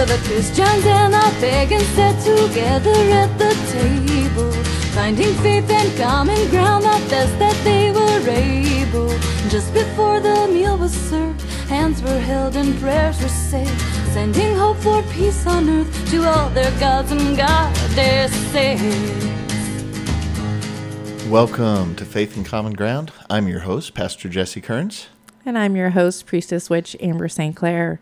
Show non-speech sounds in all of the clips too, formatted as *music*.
So the Christians and the pagans sat together at the table, finding faith and common ground the best that they were able. Just before the meal was served, hands were held and prayers were said, sending hope for peace on earth to all their gods and goddesses. Welcome to Faith and Common Ground. I'm your host, Pastor Jesse Kearns. And I'm your host, Priestess Witch Amber St. Clair.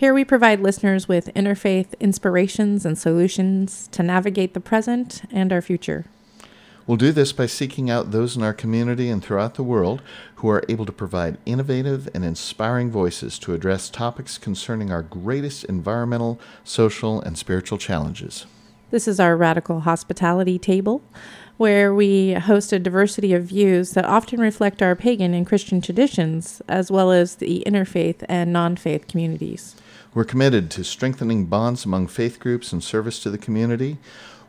Here we provide listeners with interfaith inspirations and solutions to navigate the present and our future. We'll do this by seeking out those in our community and throughout the world who are able to provide innovative and inspiring voices to address topics concerning our greatest environmental, social, and spiritual challenges. This is our radical hospitality table, where we host a diversity of views that often reflect our pagan and Christian traditions, as well as the interfaith and non faith communities. We're committed to strengthening bonds among faith groups and service to the community.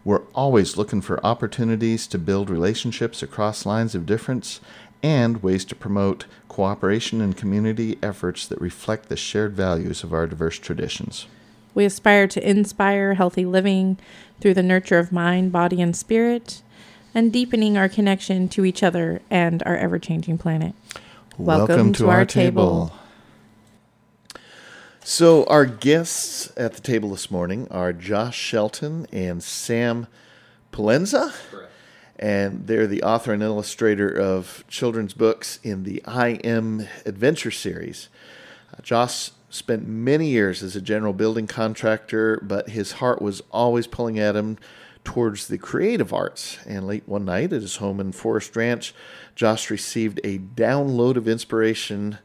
We're always looking for opportunities to build relationships across lines of difference and ways to promote cooperation and community efforts that reflect the shared values of our diverse traditions. We aspire to inspire healthy living through the nurture of mind, body, and spirit, and deepening our connection to each other and our ever changing planet. Welcome, Welcome to, to, our, our table. table. So, our guests at the table this morning are Josh Shelton and Sam Pullenza. And they're the author and illustrator of children's books in the I Am Adventure series. Uh, Josh spent many years as a general building contractor, but his heart was always pulling at him towards the creative arts. And late one night at his home in Forest Ranch, Josh received a download of inspiration,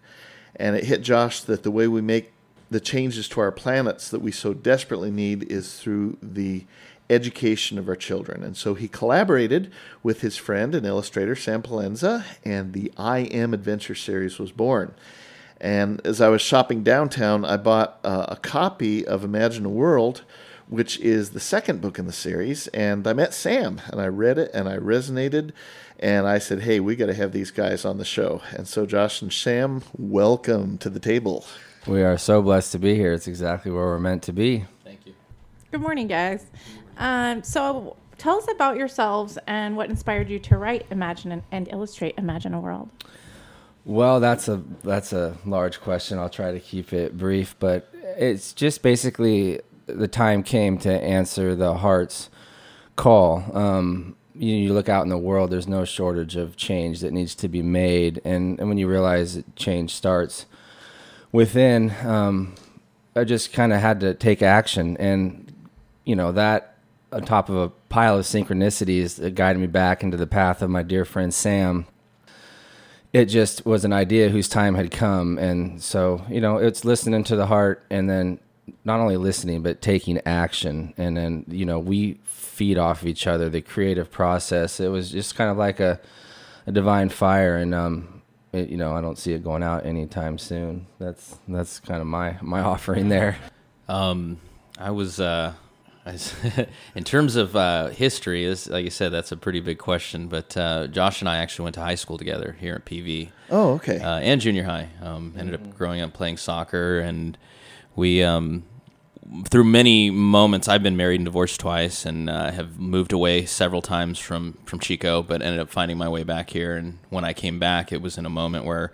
and it hit Josh that the way we make the changes to our planets that we so desperately need is through the education of our children. And so he collaborated with his friend and illustrator Sam Pullenza, and the I Am Adventure series was born. And as I was shopping downtown, I bought uh, a copy of Imagine a World which is the second book in the series. And I met Sam and I read it and I resonated. And I said, hey, we got to have these guys on the show. And so, Josh and Sam, welcome to the table. We are so blessed to be here. It's exactly where we're meant to be. Thank you. Good morning, guys. Um, so, tell us about yourselves and what inspired you to write, imagine, and illustrate Imagine a World. Well, that's a that's a large question. I'll try to keep it brief, but it's just basically the time came to answer the heart's call. Um, you, you, look out in the world, there's no shortage of change that needs to be made. And, and when you realize that change starts within, um, I just kind of had to take action. And, you know, that on top of a pile of synchronicities that guided me back into the path of my dear friend Sam. It just was an idea whose time had come. And so, you know, it's listening to the heart and then not only listening but taking action and then you know we feed off of each other the creative process it was just kind of like a, a divine fire and um it, you know i don't see it going out anytime soon that's that's kind of my my *laughs* offering there um i was uh *laughs* I was in terms of uh, history, is like you said, that's a pretty big question. But uh, Josh and I actually went to high school together here at PV. Oh, okay. Uh, and junior high. Um, ended up growing up playing soccer and we um, through many moments i've been married and divorced twice and uh, have moved away several times from from chico but ended up finding my way back here. And when i came back it was in a moment where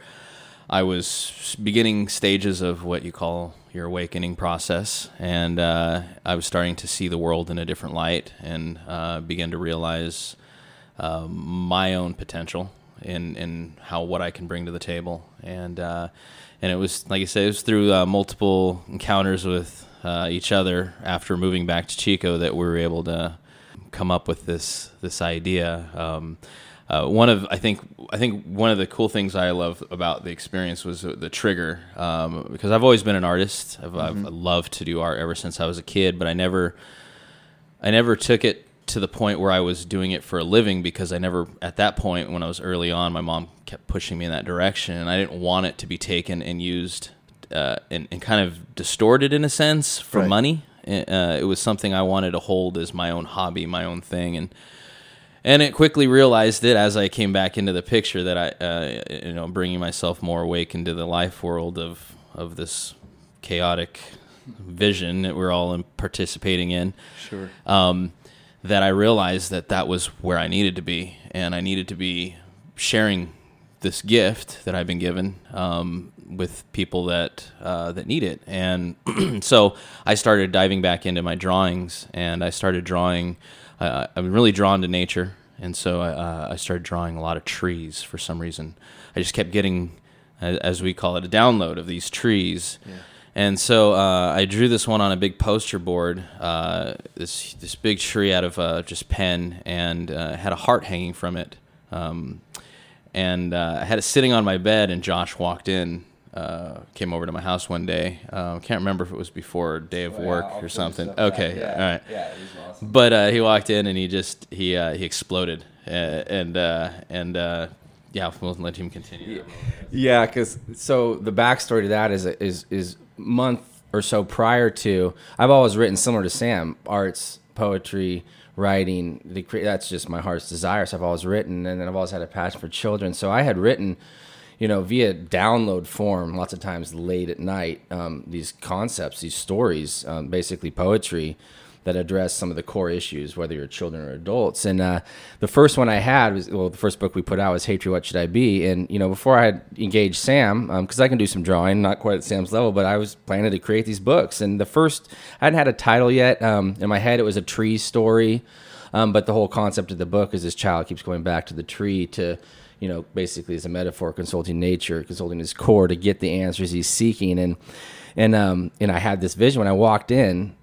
i was beginning stages of what you call your awakening process. And uh, i was starting to see the world in a different light and uh, begin to realize um, my own potential in in how what i can bring to the table. And uh, and it was like I said, it was through uh, multiple encounters with uh, each other after moving back to Chico that we were able to come up with this this idea. Um, uh, one of I think I think one of the cool things I love about the experience was the trigger um, because I've always been an artist. I've, mm-hmm. I've loved to do art ever since I was a kid, but I never I never took it to the point where I was doing it for a living because I never, at that point, when I was early on, my mom kept pushing me in that direction, and I didn't want it to be taken and used uh, and, and, kind of distorted in a sense for right. money. Uh, it was something I wanted to hold as my own hobby, my own thing, and and it quickly realized it as I came back into the picture that I, uh, you know, bringing myself more awake into the life world of of this chaotic vision that we're all in- participating in. Sure. Um, that I realized that that was where I needed to be, and I needed to be sharing this gift that I've been given um, with people that uh, that need it. And *clears throat* so I started diving back into my drawings, and I started drawing. Uh, I'm really drawn to nature, and so I, uh, I started drawing a lot of trees for some reason. I just kept getting, as we call it, a download of these trees. And so uh, I drew this one on a big poster board, uh, this this big tree out of uh, just pen, and uh, had a heart hanging from it. Um, and uh, I had it sitting on my bed, and Josh walked in, uh, came over to my house one day. Uh, can't remember if it was before day of work or something. Okay, all right. Yeah, awesome. But uh, he walked in and he just he uh, he exploded, uh, and uh, and uh, yeah, we'll let him continue. Yeah, because so the backstory to that is is is month or so prior to I've always written similar to Sam arts, poetry, writing. The, that's just my heart's desire. So I've always written, and then I've always had a passion for children. So I had written, you know, via download form, lots of times late at night, um, these concepts, these stories, um, basically poetry that address some of the core issues, whether you're children or adults. And uh, the first one I had was, well, the first book we put out was Hey Tree, What Should I Be? And, you know, before I had engaged Sam, because I can do some drawing, not quite at Sam's level, but I was planning to create these books. And the first, I hadn't had a title yet. Um, in my head, it was a tree story. Um, but the whole concept of the book is this child keeps going back to the tree to, you know, basically as a metaphor, consulting nature, consulting his core to get the answers he's seeking. And, and, um, and I had this vision when I walked in,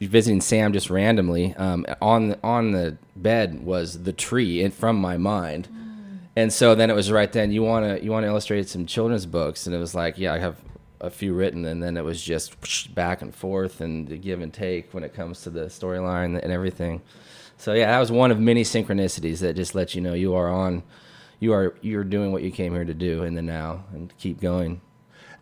visiting Sam just randomly. Um, on the, on the bed was the tree in, from my mind, and so then it was right then. You want to you want to illustrate some children's books, and it was like, yeah, I have a few written, and then it was just back and forth and the give and take when it comes to the storyline and everything. So yeah, that was one of many synchronicities that just let you know you are on, you are you're doing what you came here to do in the now, and keep going.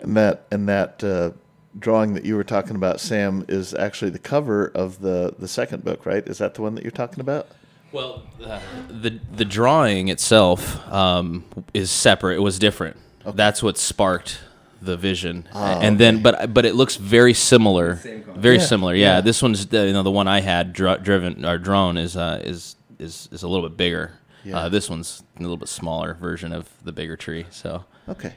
And that and that uh, drawing that you were talking about, Sam, is actually the cover of the the second book, right? Is that the one that you're talking about? Well, uh, the the drawing itself um, is separate. It was different. That's what sparked the vision, and then but but it looks very similar, very Yeah, similar. Yeah, yeah. this one's the, you know the one I had dr- driven or drone is uh, is is is a little bit bigger. Yeah. Uh, this one's a little bit smaller version of the bigger tree. So Okay.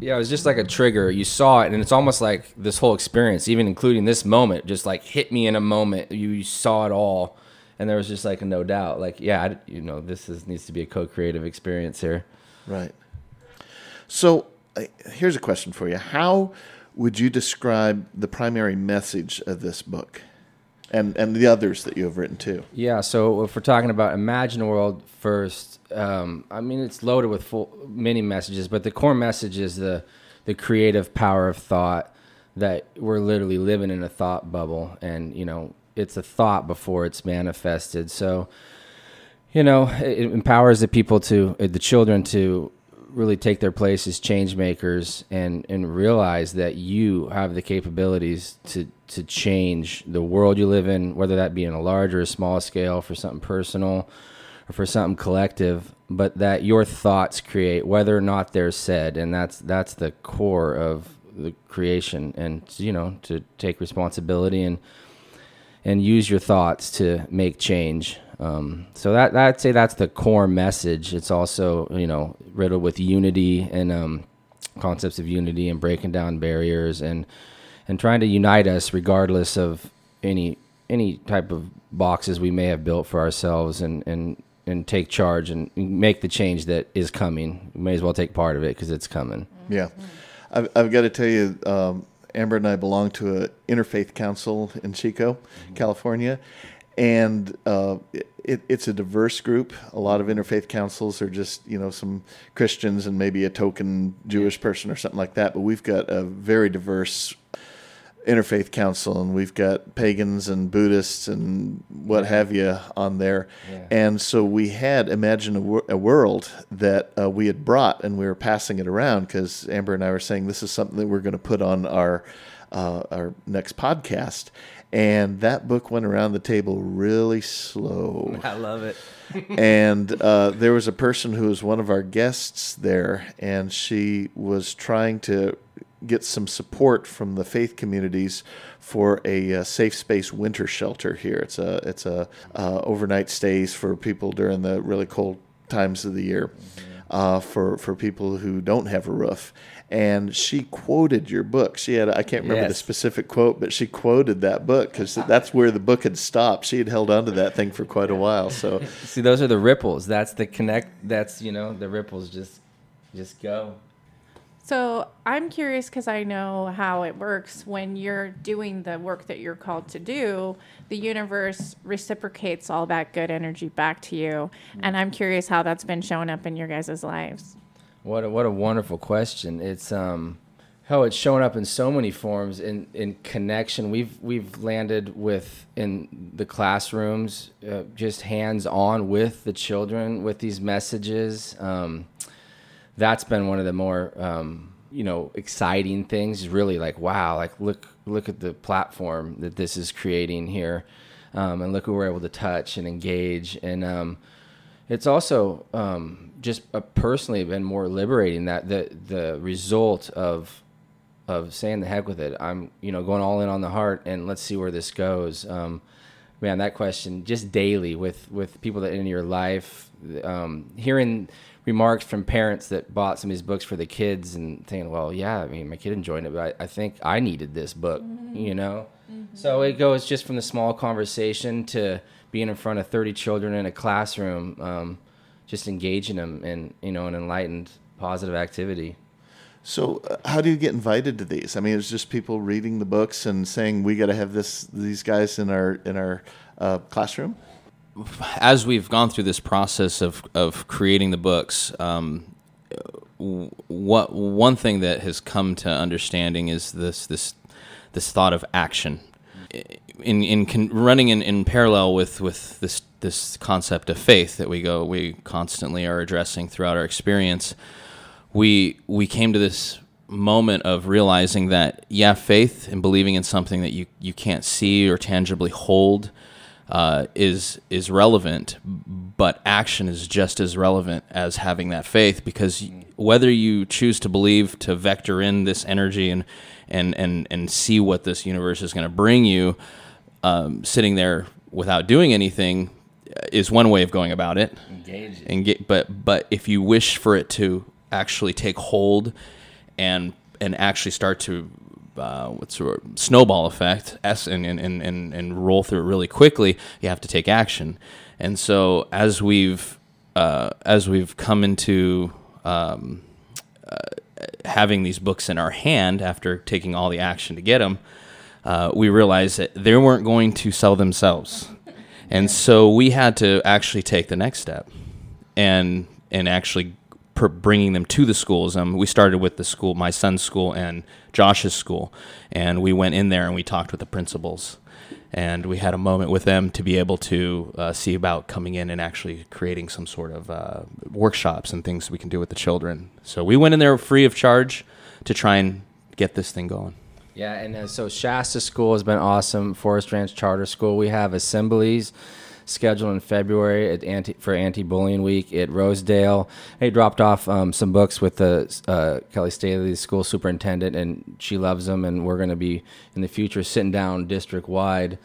Yeah, it was just like a trigger. You saw it, and it's almost like this whole experience, even including this moment, just like hit me in a moment. You, you saw it all, and there was just like a no doubt, like yeah, I, you know, this is needs to be a co-creative experience here. Right. So uh, here's a question for you: How would you describe the primary message of this book, and and the others that you have written too? Yeah, so if we're talking about Imagine a World first, um, I mean it's loaded with full, many messages, but the core message is the the creative power of thought that we're literally living in a thought bubble, and you know it's a thought before it's manifested. So you know it empowers the people to the children to really take their place as change makers and and realize that you have the capabilities to to change the world you live in whether that be in a large or a small scale for something personal or for something collective but that your thoughts create whether or not they're said. And that's that's the core of the creation. And you know to take responsibility and and use your thoughts to make change. Um, so that, I'd say that's the core message. It's also you know riddled with unity and um, concepts of unity and breaking down barriers and and trying to unite us regardless of any any type of boxes we may have built for ourselves and and and take charge and make the change that is coming. We may as well take part of it because it's coming. Yeah, I've, I've got to tell you, um, Amber and I belong to an interfaith council in Chico, California, and uh, it, it's a diverse group. A lot of interfaith councils are just you know some Christians and maybe a token Jewish person or something like that. But we've got a very diverse interfaith council and we've got pagans and buddhists and what have you on there Yeah. and so we had imagine a, wor- a world that uh, we had brought and we were passing it around because amber and i were saying this is something that we're going to put on our uh, our next podcast and that book went around the table really slow I love it. *laughs* and uh, there was a person who was one of our guests there, and she was trying to get some support from the faith communities for a, uh safe space winter shelter here. It's a it's a uh, overnight stays for people during the really cold times of the year. Uh, for for people who don't have a roof, and she quoted your book. She had I can't remember the specific quote, but she quoted that book because that's where the book had stopped. She had held on to that thing for quite a while. So *laughs* See, those are the ripples. That's the connect. That's you know the ripples just just go. So I'm curious because I know how it works when you're doing the work that you're called to do. The universe reciprocates all that good energy back to you, and I'm curious how that's been showing up in your guys' lives. What a, what a wonderful question. It's um how it's shown up in so many forms in in connection. We've we've landed with in the classrooms, uh, just hands on with the children with these messages. Um, that's been one of the more um, you know exciting things. Really like wow, like look look at the platform that this is creating here, um, and look who we're able to touch and engage and. Um, it's also um, just uh, personally been more liberating that the the result of of saying the heck with it. I'm you know going all in on the heart and let's see where this goes. Um, man, that question just daily with with people that in your life, um, hearing remarks from parents that bought some of these books for the kids and thinking, well, yeah, I mean, my kid enjoyed it, but I, I think I needed this book, you know. So it goes just from the small conversation to being in front of 30 children in a classroom, um, just engaging them in you know an enlightened, positive activity. So, uh, how do you get invited to these? I mean, it's just people reading the books and saying we got to have this these guys in our in our uh, classroom. As we've gone through this process of, of creating the books, um, what one thing that has come to understanding is this this this thought of action, in in con- running in, in parallel with, with this this concept of faith that we go we constantly are addressing throughout our experience. We we came to this moment of realizing that yeah, faith and believing in something that you, you can't see or tangibly hold uh, is is relevant, but action is just as relevant as having that faith because whether you choose to believe to vector in this energy and and and and see what this universe is going to bring you, um, sitting there without doing anything is one way of going about it. And get, but but if you wish for it to actually take hold and and actually start to uh, what's the snowball effect s and, and, and, and, and roll through it really quickly you have to take action. And so as we've uh, as we've come into um, uh, having these books in our hand after taking all the action to get them uh, we realized that they weren't going to sell themselves. And so we had to actually take the next step and and actually bringing them to the schools. Um, we started with the school, my son's school and Josh's school, and we went in there and we talked with the principals, and we had a moment with them to be able to uh, see about coming in and actually creating some sort of uh, workshops and things we can do with the children. So we went in there free of charge to try and get this thing going. Yeah, and uh, so Shasta School has been awesome. Forest Ranch Charter School. We have assemblies scheduled in February at anti, for anti-bullying week at Rosedale. I dropped off um, some books with the uh, Kelly Staley school superintendent, and she loves them. And we're going to be in the future sitting down district wide.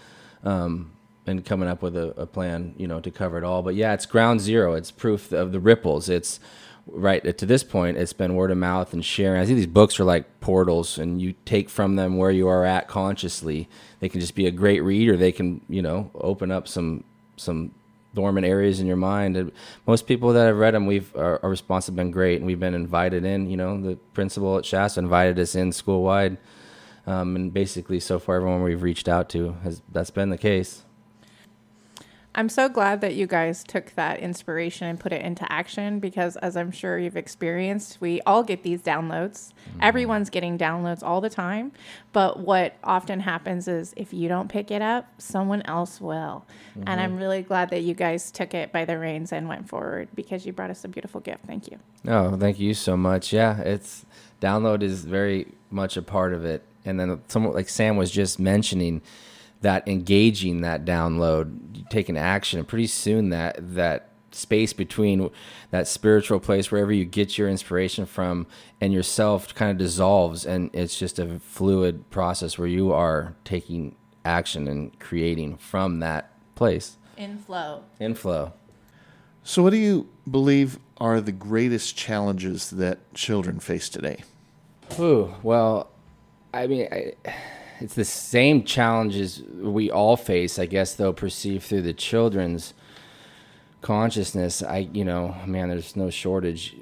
Um, and coming up with a, a plan, you know, to cover it all. But yeah, it's ground zero. It's proof of the ripples. It's right to this point. It's been word of mouth and sharing. I think these books are like portals, and you take from them where you are at consciously. They can just be a great read, or they can, you know, open up some some dormant areas in your mind. And most people that have read them, we've our, our response has been great, and we've been invited in. You know, the principal at Shasta invited us in school wide, um, and basically so far everyone we've reached out to has that's been the case. I'm so glad that you guys took that inspiration and put it into action because, as I'm sure you've experienced, we all get these downloads. Mm-hmm. Everyone's getting downloads all the time. But what often happens is if you don't pick it up, someone else will. And mm-hmm. I'm really glad that you guys took it by the reins and went forward because you brought us a beautiful gift. Thank you. Oh, thank you so much. Yeah, it's download is very much a part of it. And then someone like Sam was just mentioning that engaging that download, taking action, and pretty soon that that space between that spiritual place wherever you get your inspiration from and yourself kind of dissolves and it's just a fluid process where you are taking action and creating from that place In flow. in flow So, what do you believe are the greatest challenges that children face today? Ooh, well, I mean, I, it's the same challenges we all face, I guess, though perceived through the children's consciousness. I, you know, man, there's no shortage.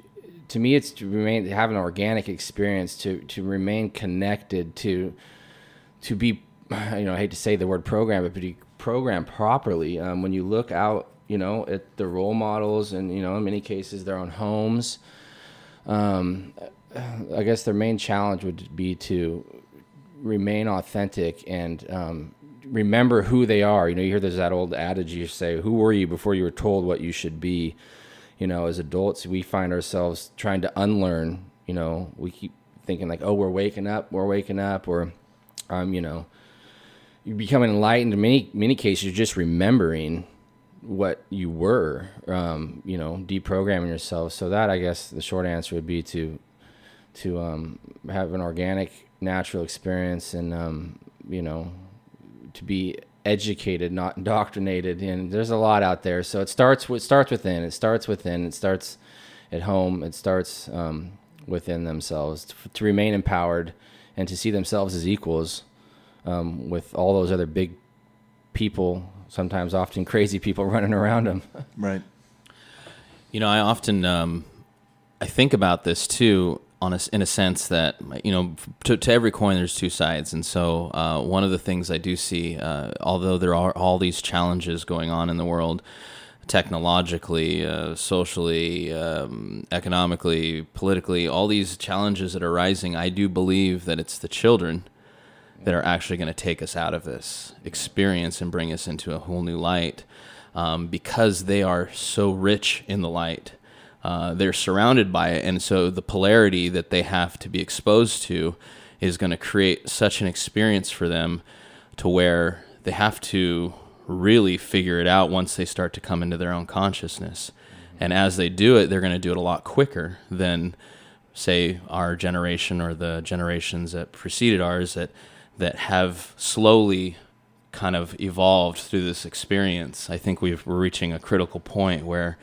To me, it's to remain have an organic experience to to remain connected to to be, you know, I hate to say the word program, but to be properly. Um, when you look out, you know, at the role models, and you know, in many cases, their own homes. Um, I guess their main challenge would be to remain authentic and um, remember who they are. You know, you hear there's that old adage you say, "Who were you before you were told what you should be?" You know, as adults, we find ourselves trying to unlearn. You know, we keep thinking like, "Oh, we're waking up, we're waking up," or, um, you know, you become enlightened. In many many cases, you're just remembering what you were. Um, you know, deprogramming yourself. So that, I guess, the short answer would be to to um, have an organic, natural experience, and um, you know, to be educated, not indoctrinated. And there's a lot out there. So it starts. It starts within. It starts within. It starts at home. It starts um, within themselves to, to remain empowered and to see themselves as equals um, with all those other big people. Sometimes, often crazy people *laughs* running around them. Right. You know, I often um, I think about this too, on a, in a sense that you know, to, to every coin there's two sides, and so uh, one of the things I do see, uh, although there are all these challenges going on in the world, technologically, uh, socially, um, economically, politically, all these challenges that are rising, I do believe that it's the children that are actually going to take us out of this experience and bring us into a whole new light um, because they are so rich in the light. Uh, they're surrounded by it, and so the polarity that they have to be exposed to is going to create such an experience for them to where they have to really figure it out once they start to come into their own consciousness. And as they do it, they're going to do it a lot quicker than, say, our generation or the generations that preceded ours that that have slowly kind of evolved through this experience. I think we're reaching a critical point where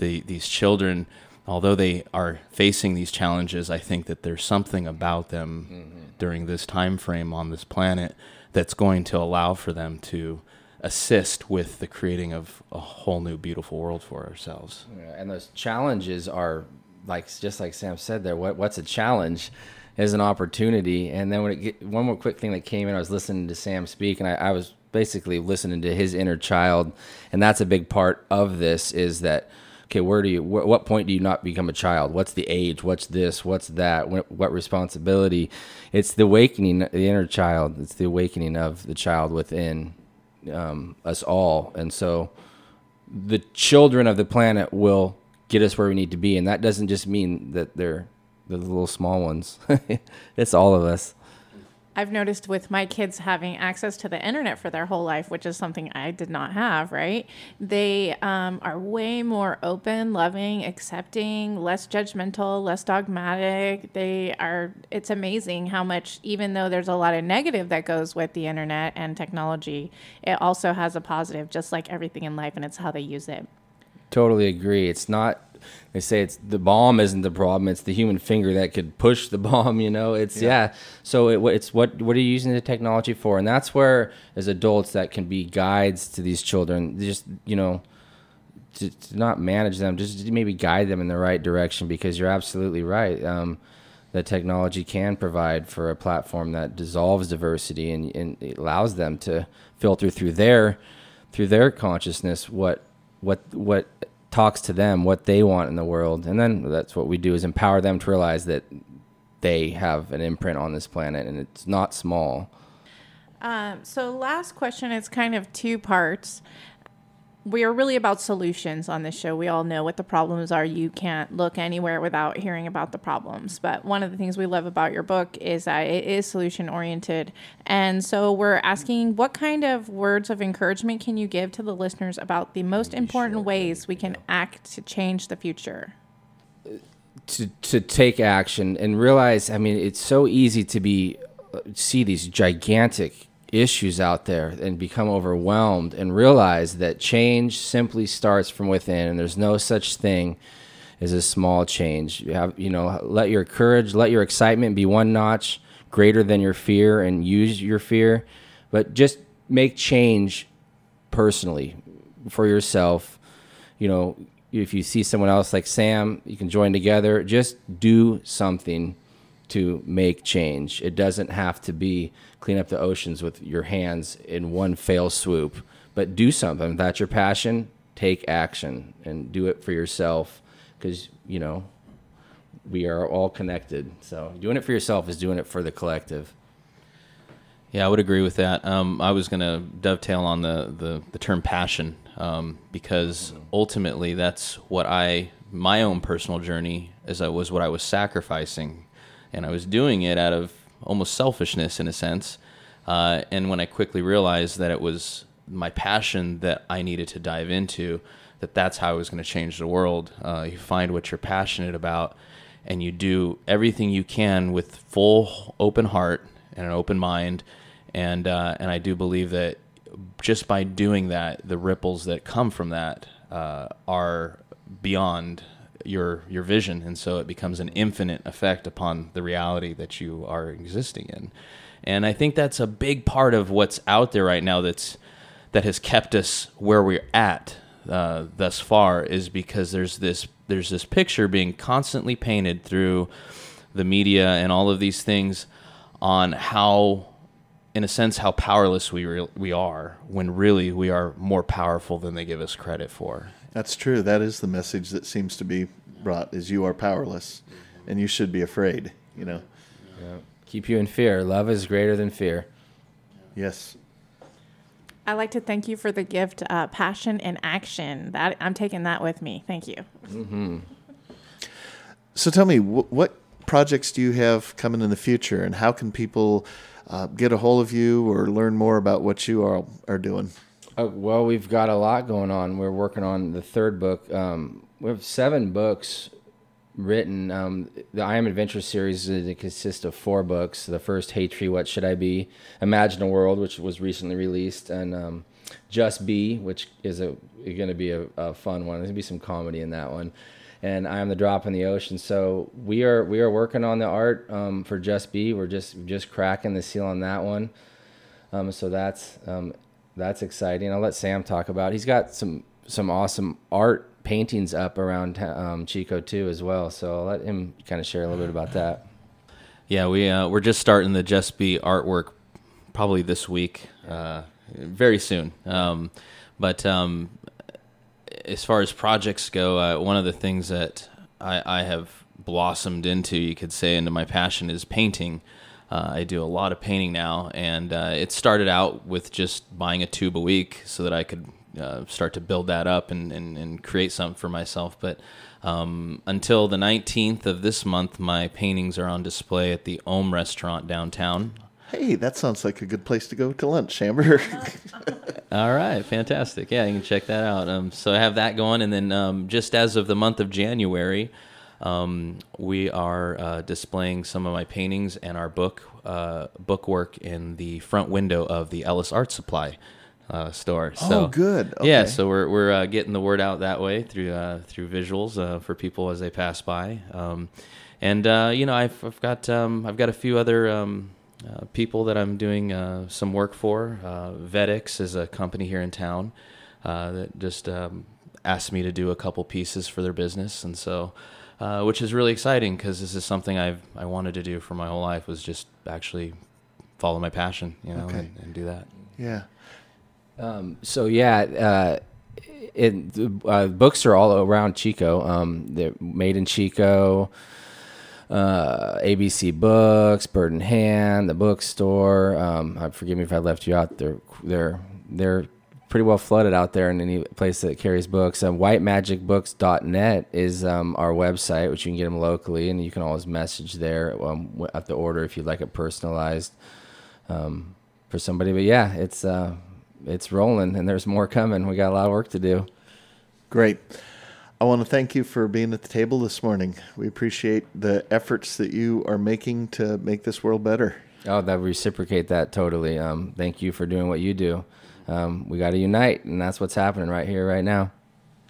the these children, although they are facing these challenges, I think that there's something about them mm-hmm. during this time frame on this planet that's going to allow for them to assist with the creating of a whole new beautiful world for ourselves. Yeah, and those challenges are like just like Sam said there. What what's a challenge is an opportunity. And then when it get, one more quick thing that came in, I was listening to Sam speak, and I, I was basically listening to his inner child, and that's a big part of this. Is that okay? Where do you? Wh- what point do you not become a child? What's the age? What's this? What's that? What, what responsibility? It's the awakening, the inner child. It's the awakening of the child within um, us all, and so the children of the planet will get us where we need to be and that doesn't just mean that they're the little small ones *laughs* it's all of us I've noticed with my kids having access to the internet for their whole life, which is something I did not have, right? They um, are way more open, loving, accepting, less judgmental, less dogmatic. They are, it's amazing how much, even though there's a lot of negative that goes with the internet and technology, it also has a positive, just like everything in life, and it's how they use it. totally agree it's not they say it's the bomb isn't the problem it's the human finger that could push the *laughs* bomb you know? It's yeah, so it, it's what what are you using the technology for? And that's where as adults that can be guides to these children. Just you know to, to not manage them just maybe guide them in the right direction because you're absolutely right. Um, that technology can provide for a platform that dissolves diversity and, and allows them to filter through their through their consciousness what what what talks to them what they want in the world and then that's what we do is empower them to realize that they have an imprint on this planet and it's not small Um, so last question is kind of two parts. We are really about solutions on this show. We all know what the problems are. You can't look anywhere without hearing about the problems. But one of the things we love about your book is that it is solution oriented. And so we're asking what kind of words of encouragement can you give to the listeners about the most important ways we can act to change the future? To, to take action and realize, I mean, it's so easy to be uh, see these gigantic issues out there and become overwhelmed and realize that change simply starts from within and there's no such thing as a small change. You have you know let your courage let your excitement be one notch greater than your fear and use your fear but just make change personally for yourself. You know if you see someone else like Sam you can join together. Just do something to make change it doesn't have to be clean up the oceans with your hands in one fail swoop. But do something. If that's your passion, take action and do it for yourself because, you know, we are all connected. So doing it for yourself is doing it for the collective. Yeah, I would agree with that. Um, I was going to dovetail on the, the, the term passion um, because ultimately that's what I, my own personal journey, as I was what I was sacrificing. And I was doing it out of almost selfishness in a sense. Uh, and when I quickly realized that it was my passion that I needed to dive into, that that's how I was going to change the world. Uh, you find what you're passionate about, and you do everything you can with full open heart and an open mind. And uh, and I do believe that just by doing that, the ripples that come from that uh, are beyond your your vision, and so it becomes an infinite effect upon the reality that you are existing in. And I think that's a big part of what's out there right now. That's that has kept us where we're at uh, thus far is because there's this there's this picture being constantly painted through the media and all of these things on how in a sense how powerless we re- we are when really we are more powerful than they give us credit for that's true. That is the message that seems to be brought: is you are powerless, and you should be afraid. You know. Yeah. Keep you in fear. Love is greater than fear. Yes. I'd like to thank you for the gift, uh, passion and action. That I'm taking that with me. Thank you. Mm-hmm. So tell me, wh- what projects do you have coming in the future, and how can people uh, get a hold of you or learn more about what you are are doing? Uh, well, we've got a lot going on. We're working on the third book. Um, we have seven books written. Um, the I Am Adventure series consists of four books. The first, Hey Tree, What Should I Be? Imagine a World, which was recently released, and um, Just Be, which is going to be a, a, fun one. There's going to be some comedy in that one. And I am the drop in the ocean. So we are we are working on the art um, for Just Be. We're just just cracking the seal on that one. Um, so that's um, that's exciting. I'll let Sam talk about. It. He's got some some awesome art paintings up around um, Chico too as well. So I'll let him kind of share a little bit about that. Yeah, we uh, we're just starting the Just Be artwork probably this week, uh, very soon. Um, but um, as far as projects go, uh, one of the things that I, I, have blossomed into, you could say, into my passion is painting. Uh, I do a lot of painting now, and uh, it started out with just buying a tube a week so that I could uh, start to build that up and, and, and create something for myself. But um, until the 19th of this month, my paintings are on display at the Ohm restaurant downtown. Hey, that sounds like a good place to go to lunch, Amber. *laughs* All right, fantastic. Yeah, you can check that out. Um, so I have that going, and then um, just as of the month of January, um, we are uh, displaying some of my paintings and our book uh, bookwork in the front window of the Ellis Art Supply uh, store. Oh, so, oh, good. Okay. Yeah, so we're we're uh, getting the word out that way through uh, through visuals uh, for people as they pass by. Um, and you know, I've, I've got um, I've got a few other. Um, people that I'm doing some work for. Vedix is a company here in town that just um, asked me to do a couple pieces for their business, and so uh, which is really exciting because this is something I've I wanted to do for my whole life was just actually follow my passion, you know, okay. and, and, do that. Yeah. Um, so yeah, uh, it, uh, books are all around Chico. Um, they're made in Chico. Uh, ABC Books, Bird in Hand, the bookstore. Um, forgive me if I left you out. They're they're they're pretty well flooded out there in any place that carries books. Um, whitemagicbooks.net is um, our website, which you can get them locally, and you can always message there um, at the order if you'd like it personalized um, for somebody. But yeah, it's uh, it's rolling, and there's more coming. We got a lot of work to do. Great. I want to thank you for being at the table this morning. We appreciate the efforts that you are making to make this world better. Oh, that reciprocate that totally. Um, thank you for doing what you do. Um, we got to unite, and that's what's happening right here, right now.